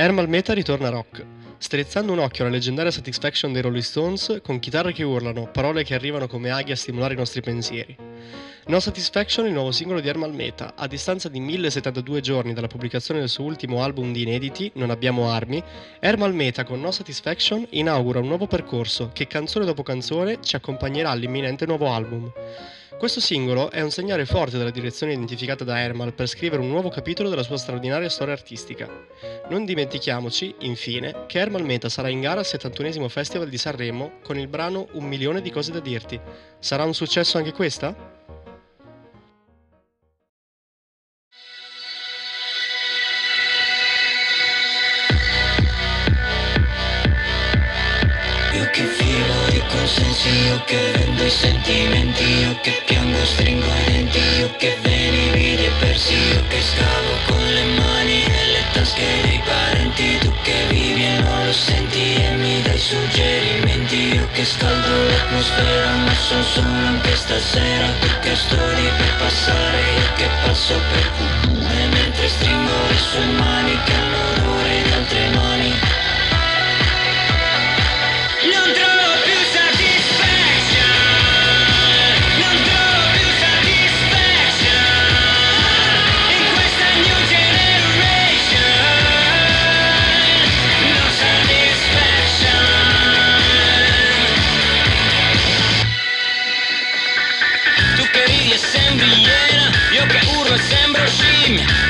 Hermal Meta ritorna rock. Strizzando un occhio alla leggendaria Satisfaction dei Rolling Stones, con chitarre che urlano, parole che arrivano come aghi a stimolare i nostri pensieri. No Satisfaction, il nuovo singolo di Hermal Meta, a distanza di 1072 giorni dalla pubblicazione del suo ultimo album di inediti, Non abbiamo armi, Hermal Meta con No Satisfaction inaugura un nuovo percorso che canzone dopo canzone ci accompagnerà all'imminente nuovo album. Questo singolo è un segnale forte della direzione identificata da Hermal per scrivere un nuovo capitolo della sua straordinaria storia artistica. Non dimentichiamoci, infine, che Hermal Meta sarà in gara al 71 Festival di Sanremo con il brano Un milione di cose da dirti. Sarà un successo anche questa? Io che vendo i sentimenti Io che piango, stringo i denti, io che veni, e persi Io che scavo con le mani nelle tasche dei parenti Tu che vivi e non lo senti e mi dai suggerimenti Io che scaldo l'atmosfera ma sono solo anche stasera Tu che studi per passare, io che passo per comune Mentre stringo le sue mani che hanno Yeah.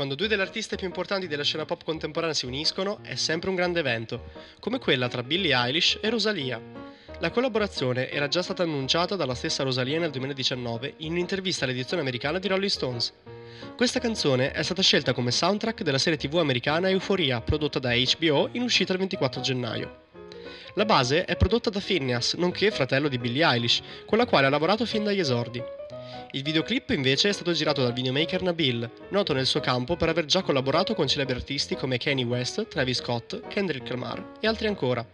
Quando due delle artiste più importanti della scena pop contemporanea si uniscono, è sempre un grande evento, come quella tra Billie Eilish e Rosalia. La collaborazione era già stata annunciata dalla stessa Rosalia nel 2019 in un'intervista all'edizione americana di Rolling Stones. Questa canzone è stata scelta come soundtrack della serie TV americana Euphoria, prodotta da HBO in uscita il 24 gennaio. La base è prodotta da Phineas, nonché fratello di Billie Eilish, con la quale ha lavorato fin dagli esordi. Il videoclip invece è stato girato dal videomaker Nabil, noto nel suo campo per aver già collaborato con celebri artisti come Kanye West, Travis Scott, Kendrick Lamar e altri ancora.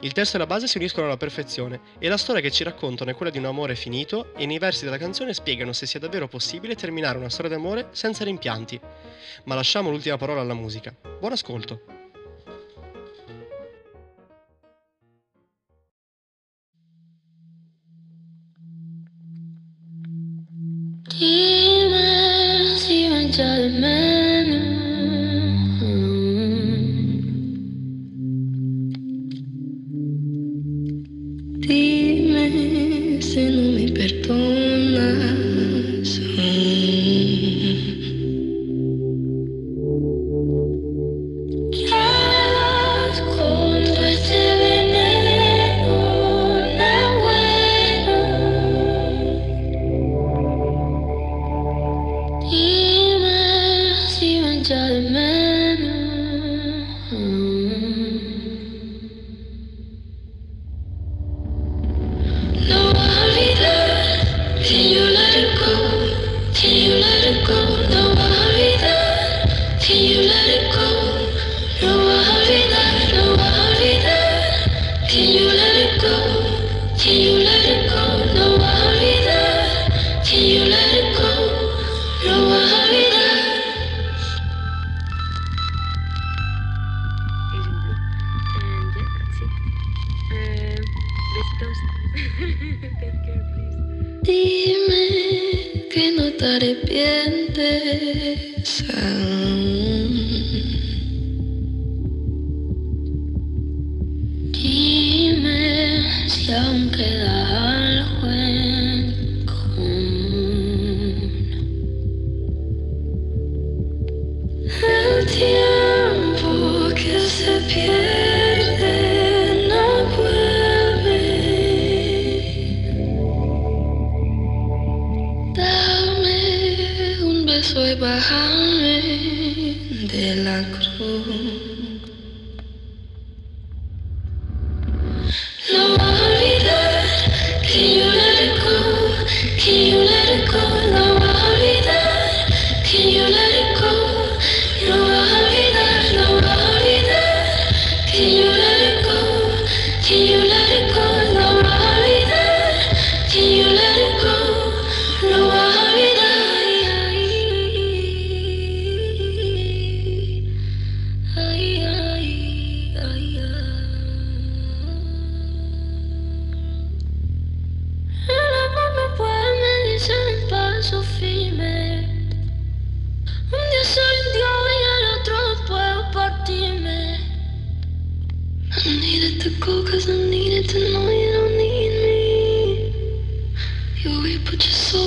Il testo e la base si uniscono alla perfezione e la storia che ci raccontano è quella di un amore finito e nei versi della canzone spiegano se sia davvero possibile terminare una storia d'amore senza rimpianti. Ma lasciamo l'ultima parola alla musica. Buon ascolto! Dear Thank you. soy bajaré de la cruz.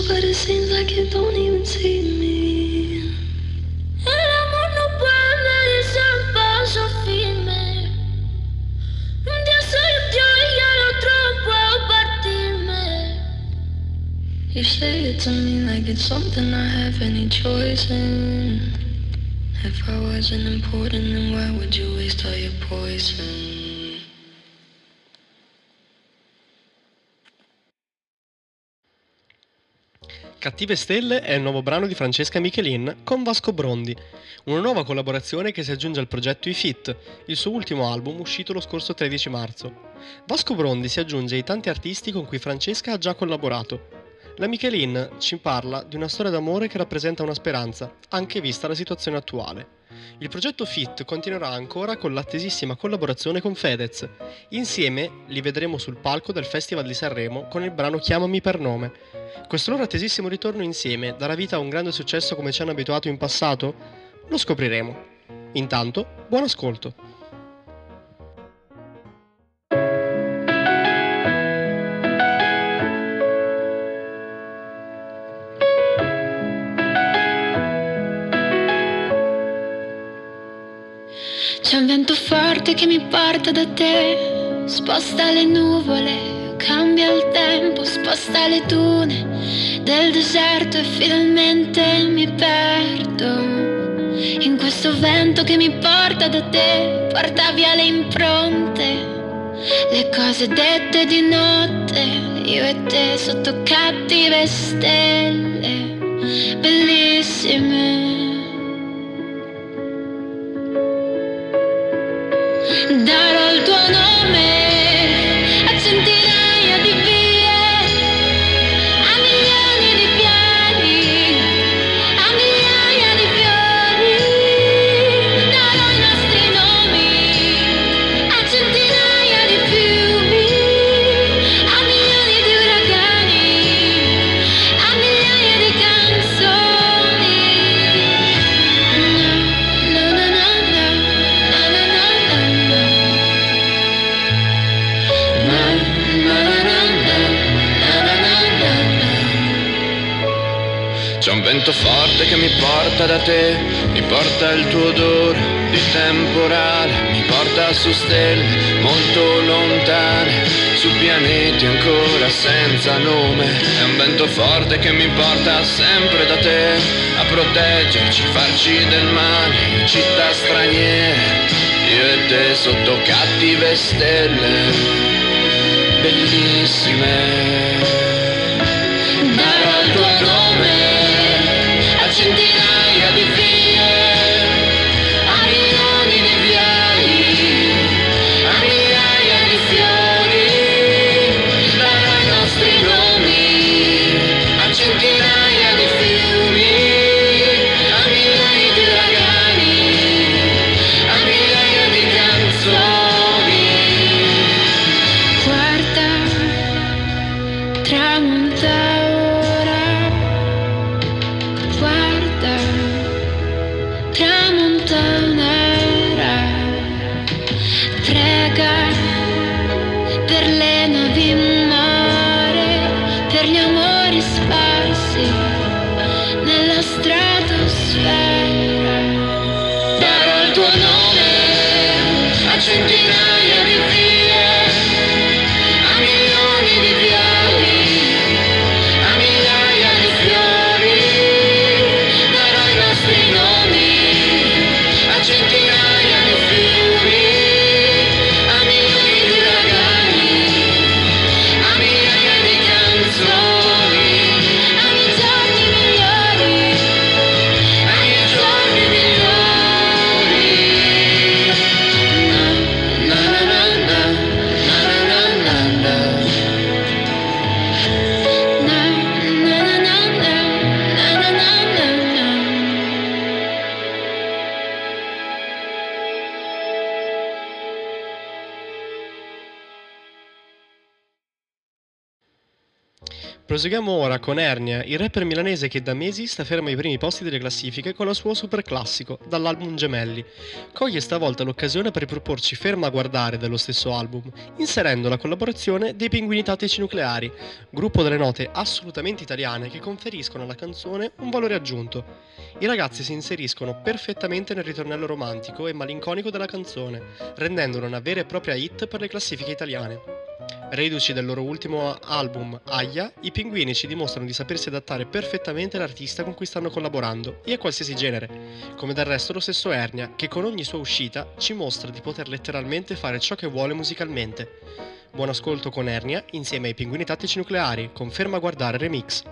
But it seems like you don't even see me. El amor no puede en paso firme. Un día soy un dios y al otro puedo partirme. You say it to me like it's something I have any choice in. If I wasn't important, then why would you waste all your poison? Cattive Stelle è il nuovo brano di Francesca Michelin con Vasco Brondi, una nuova collaborazione che si aggiunge al progetto I Fit, il suo ultimo album uscito lo scorso 13 marzo. Vasco Brondi si aggiunge ai tanti artisti con cui Francesca ha già collaborato. La Michelin ci parla di una storia d'amore che rappresenta una speranza, anche vista la situazione attuale. Il progetto Fit continuerà ancora con l'attesissima collaborazione con Fedez. Insieme li vedremo sul palco del Festival di Sanremo con il brano Chiamami per nome. Questo loro attesissimo ritorno insieme darà vita a un grande successo come ci hanno abituato in passato? Lo scopriremo. Intanto, buon ascolto. Un vento forte che mi porta da te, sposta le nuvole, cambia il tempo, sposta le dune del deserto e finalmente mi perdo. In questo vento che mi porta da te, porta via le impronte, le cose dette di notte, io e te sotto cattive stelle, che mi porta da te, mi porta il tuo odore di temporale, mi porta su stelle molto lontane, su pianeti ancora senza nome. È un vento forte che mi porta sempre da te, a proteggerci, farci del male in città straniere, io e te sotto cattive stelle bellissime. Darò il tuo nome Argentina, you're the. Per le navi in mare, per gli amori sparsi Proseguiamo ora con Ernia, il rapper milanese che da mesi sta fermo ai primi posti delle classifiche con il suo super classico, dall'album Gemelli. Coglie stavolta l'occasione per riproporci Ferma a guardare dello stesso album, inserendo la collaborazione dei Pinguini Tattici Nucleari, gruppo delle note assolutamente italiane che conferiscono alla canzone un valore aggiunto. I ragazzi si inseriscono perfettamente nel ritornello romantico e malinconico della canzone, rendendola una vera e propria hit per le classifiche italiane. Reduci del loro ultimo album, Aya, i pinguini ci dimostrano di sapersi adattare perfettamente all'artista con cui stanno collaborando e a qualsiasi genere, come del resto lo stesso Ernia, che con ogni sua uscita ci mostra di poter letteralmente fare ciò che vuole musicalmente. Buon ascolto con Ernia insieme ai pinguini tattici nucleari, conferma guardare remix.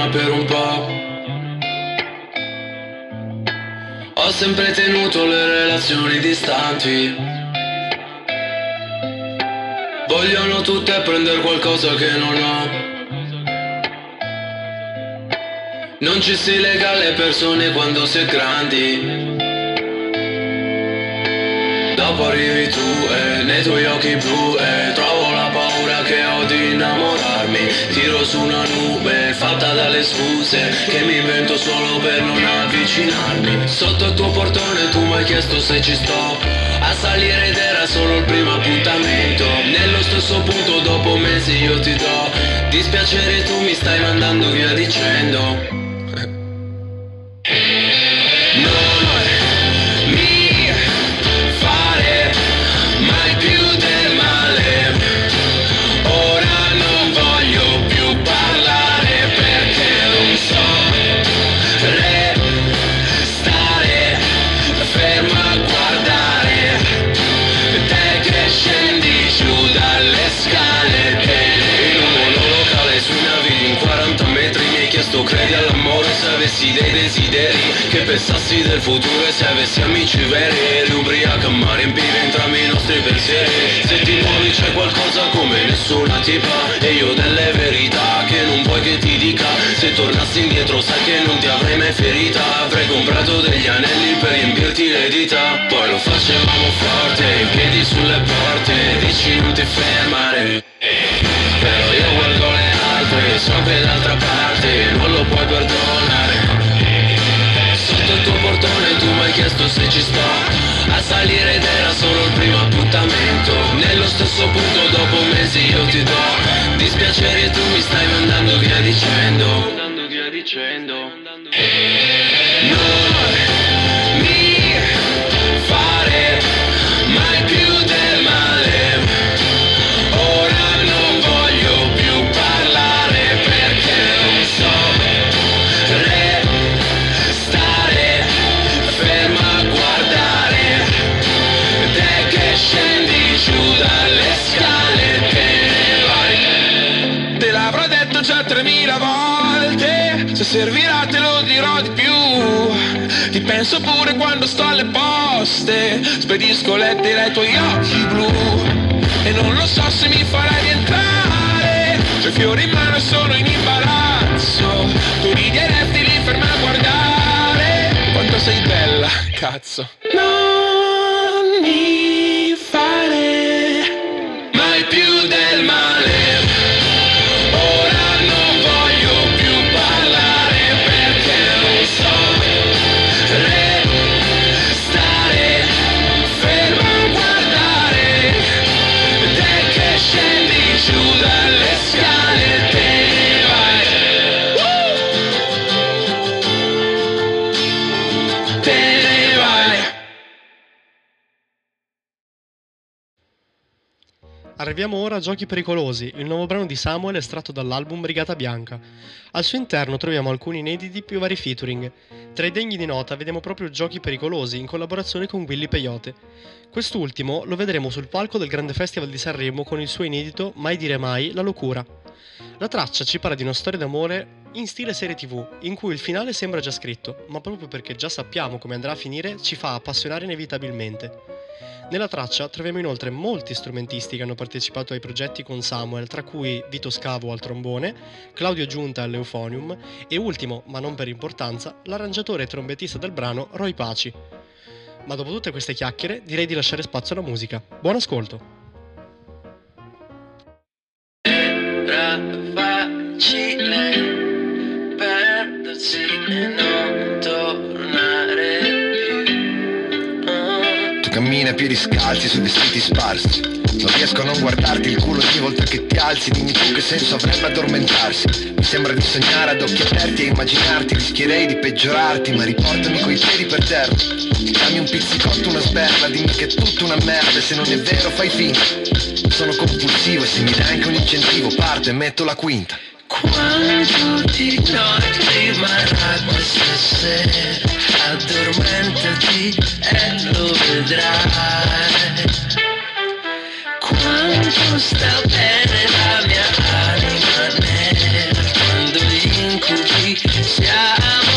Una per un po'. Ho sempre tenuto le relazioni distanti. Vogliono tutte prendere qualcosa che non ho. Non ci si lega alle persone quando si è grandi. Dopo arrivi tu e nei tuoi occhi blu e trovo la paura che ho di innamorarmi. Tiro su una nube fatta dalle scuse che mi invento solo per non avvicinarmi. Sotto il tuo portone tu mi hai chiesto se ci sto a salire ed era solo il primo appuntamento. Nello stesso punto dopo mesi io ti do Dispiacere tu mi stai mandando via dicendo pensassi del futuro e se avessi amici veri eri ubriaca ma riempivi entrambi i nostri pensieri. Se ti muovi c'è qualcosa come nessuna tipa e io delle verità che non vuoi che ti dica. Se tornassi indietro sai che non ti avrei mai ferita avrei comprato degli anelli per riempirti le dita. Poi lo facevamo forte in piedi sulle porte dici non ti fermare ci sto A salire ed era solo il primo appuntamento. Nello stesso punto dopo mesi io ti do Dispiacere e tu mi stai mandando via dicendo. Mandando via dicendo. Non 3000 volte, se servirà te lo dirò di più. Ti penso pure quando sto alle poste, spedisco lettere ai tuoi occhi blu. E non lo so se mi farai rientrare, c'ho fiori in mano e sono in imbarazzo. Tu ridi e lì ferma a guardare, quanto sei bella, cazzo. Non Arriviamo ora a Giochi pericolosi, il nuovo brano di Samuel estratto dall'album Brigata Bianca. Al suo interno troviamo alcuni inediti più vari featuring. Tra i degni di nota vediamo proprio Giochi pericolosi in collaborazione con Willy Peyote. Quest'ultimo lo vedremo sul palco del Grande Festival di Sanremo con il suo inedito Mai dire mai, la locura. La traccia ci parla di una storia d'amore in stile serie tv, in cui il finale sembra già scritto, ma proprio perché già sappiamo come andrà a finire ci fa appassionare inevitabilmente. Nella traccia troviamo inoltre molti strumentisti che hanno partecipato ai progetti con Samuel, tra cui Vito Scavo al trombone, Claudio Giunta all'Euphonium e ultimo, ma non per importanza, l'arrangiatore e trombettista del brano Roy Paci. Ma dopo tutte queste chiacchiere direi di lasciare spazio alla musica. Buon ascolto! Era facile perdersi e a piedi scalzi sui vestiti sparsi. Non riesco a non guardarti il culo ogni volta che ti alzi. Dimmi tu che senso avrebbe addormentarsi. Mi sembra di sognare ad occhi aperti e immaginarti. Rischierei di peggiorarti ma riportami coi piedi per terra. Dammi un pizzicotto, una sberla Dimmi che è tutta una merda. E se non è vero fai finta. Sono compulsivo e se mi dai anche un incentivo Parto e metto la quinta Quando di noi rimarrà questa sera Addormentati e lo vedrai Quanto sta bene la mia anima nera Quando gli incubi siamo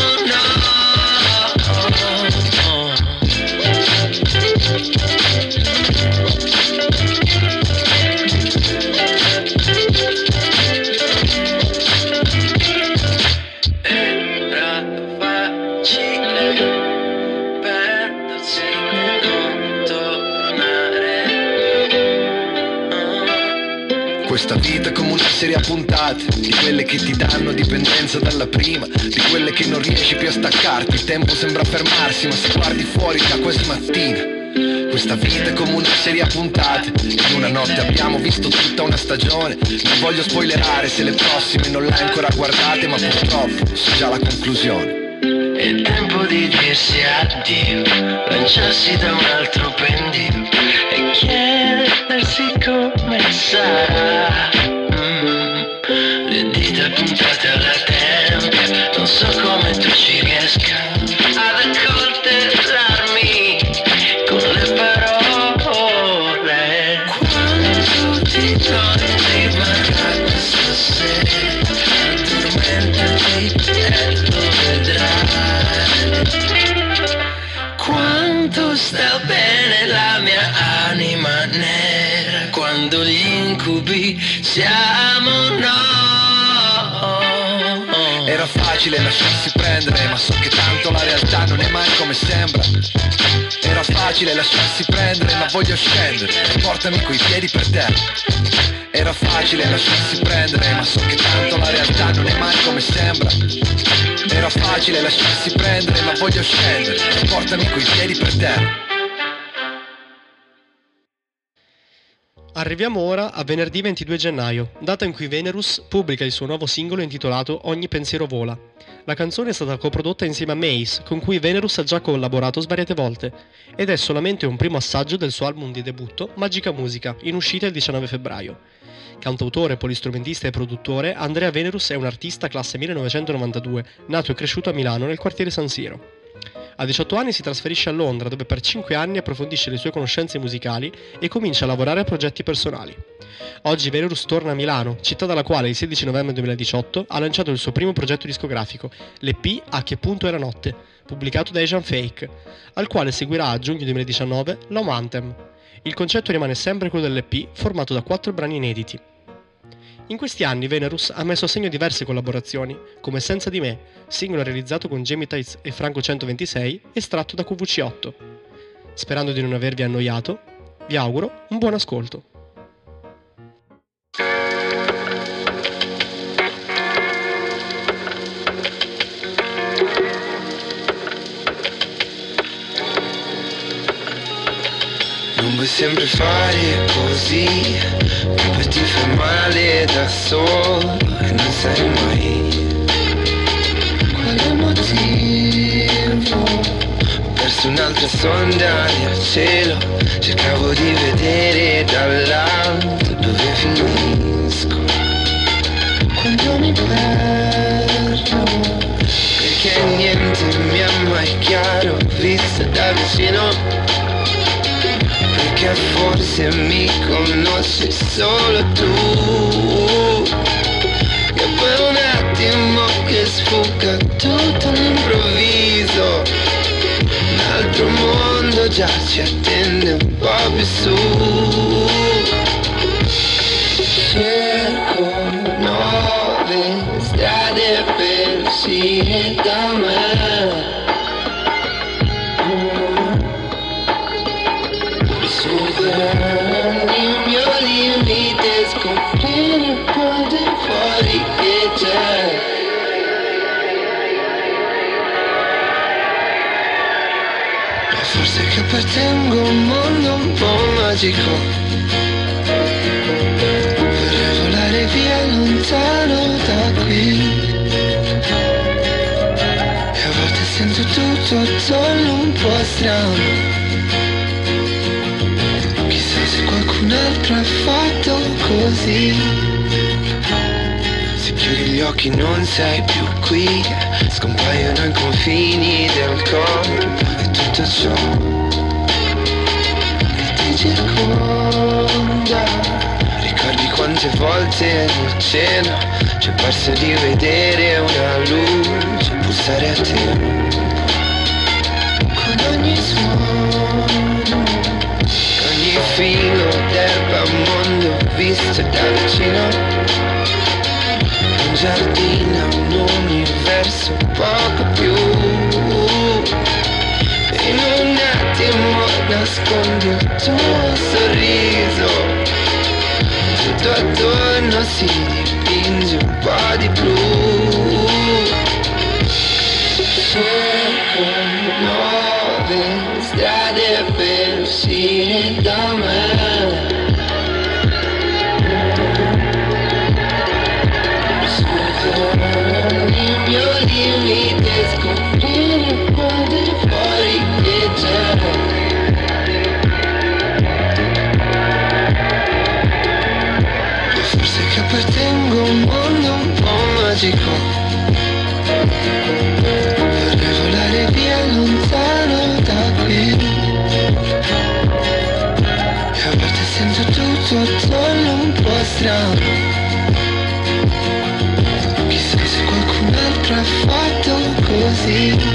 dipendenza dalla prima Di quelle che non riesci più a staccarti. Il tempo sembra fermarsi ma se guardi fuori già quasi mattina. Questa vita è come una serie a puntate. In una notte abbiamo visto tutta una stagione. Non voglio spoilerare se le prossime non le hai ancora guardate Ma purtroppo so già la conclusione. È tempo di dirsi addio, lanciarsi da un altro pendio e chiedersi come sarà. Siamo noi. Era facile lasciarsi prendere ma so che tanto la realtà non è mai come sembra. Era facile lasciarsi prendere ma voglio scendere. Portami coi piedi per terra Era facile lasciarsi prendere ma so che tanto la realtà non è mai come sembra. Era facile lasciarsi prendere ma voglio scendere. Portami coi piedi per terra Arriviamo ora a venerdì 22 gennaio, data in cui Venerus pubblica il suo nuovo singolo intitolato Ogni pensiero vola. La canzone è stata coprodotta insieme a Mace, con cui Venerus ha già collaborato svariate volte, ed è solamente un primo assaggio del suo album di debutto Magica Musica, in uscita il 19 febbraio. Cantautore, polistrumentista e produttore, Andrea Venerus è un artista classe 1992, nato e cresciuto a Milano nel quartiere San Siro. A 18 anni si trasferisce a Londra dove per 5 anni approfondisce le sue conoscenze musicali e comincia a lavorare a progetti personali. Oggi Venerus torna a Milano, città dalla quale il 16 novembre 2018 ha lanciato il suo primo progetto discografico, l'EP A che punto la notte, pubblicato da Asian Fake, al quale seguirà a giugno 2019 l'Home Anthem. Il concetto rimane sempre quello dell'EP, formato da 4 brani inediti. In questi anni Venerus ha messo a segno diverse collaborazioni, come Senza di me, singolo realizzato con Jamie Tights e Franco 126, estratto da QVC8. Sperando di non avervi annoiato, vi auguro un buon ascolto. Vuoi sempre fare così, poi ti fai male da solo e non sai mai quale motivo. Perso un'altra sonda nel cielo, cercavo di vedere dall'alto dove finisco. Quando mi perdo perché niente mi è mai chiaro visto da vicino perché forse mi conosci solo tu. E per un attimo che sfugga tutto all'improvviso un altro mondo già ci attende un po' più su magico Vorrei volare via lontano da qui. E a volte sento tutto attorno un po' strano. Chissà se qualcun altro ha fatto così. Se chiudi gli occhi non sei più qui. Scompaiono i confini del corpo E tutto ciò circonda. Ricordi quante volte nel cielo Ci è parso di vedere una luce pulsare a tempo Con ogni suono ogni filo d'erba mondo visto da vicino un giardino, un universo poco più nascondi il tuo sorriso. Tutto attorno si dipinge un po' di blu. Cerco nuove strade per uscire da me strano Chissà se qualcun altro ha fatto così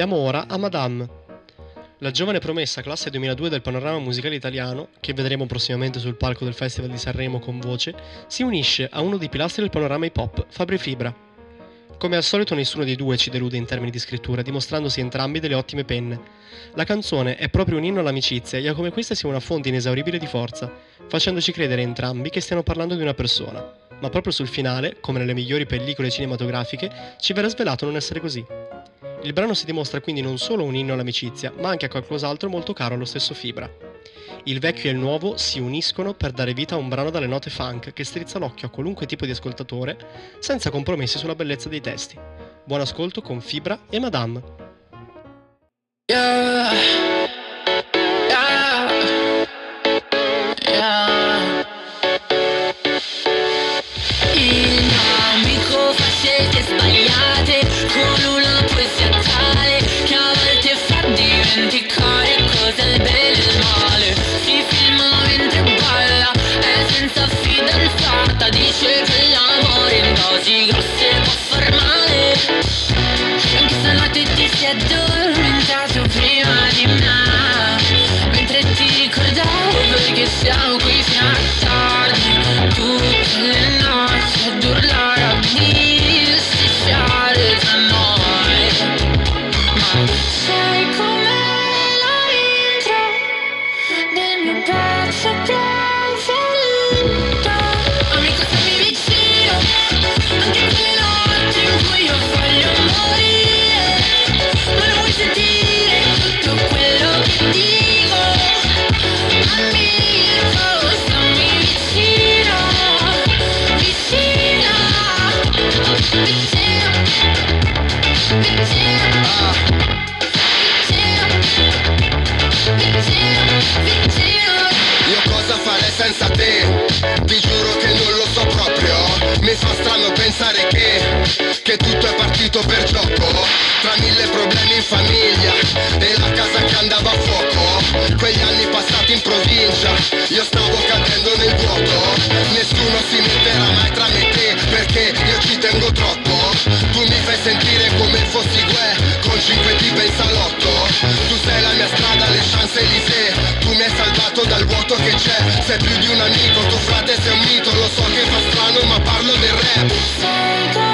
Arriviamo ora a Madame. La giovane promessa classe 2002 del panorama musicale italiano, che vedremo prossimamente sul palco del Festival di Sanremo con voce, si unisce a uno dei pilastri del panorama hip hop, Fabri Fibra. Come al solito nessuno dei due ci delude in termini di scrittura, dimostrandosi entrambi delle ottime penne. La canzone è proprio un inno all'amicizia e a come questa sia una fonte inesauribile di forza, facendoci credere entrambi che stiano parlando di una persona. Ma proprio sul finale, come nelle migliori pellicole cinematografiche, ci verrà svelato non essere così. Il brano si dimostra quindi non solo un inno all'amicizia, ma anche a qualcos'altro molto caro allo stesso Fibra. Il vecchio e il nuovo si uniscono per dare vita a un brano dalle note funk che strizza l'occhio a qualunque tipo di ascoltatore, senza compromessi sulla bellezza dei testi. Buon ascolto con Fibra e Madame. Yeah. Che, tutto è partito per gioco. Tra mille problemi in famiglia e la casa che andava a fuoco. Quegli anni passati in provincia, io stavo cadendo nel vuoto. Nessuno si metterà mai tra me e te perché io ci tengo troppo. Tu mi fai sentire come fossi guè con cinque tipe in salotto. Tu sei la mia strada, le chance Elysée Tu mi hai salvato dal vuoto che c'è. Sei più di un amico, tuo frate sei un mito. Lo so che fa strano ma parlo del rap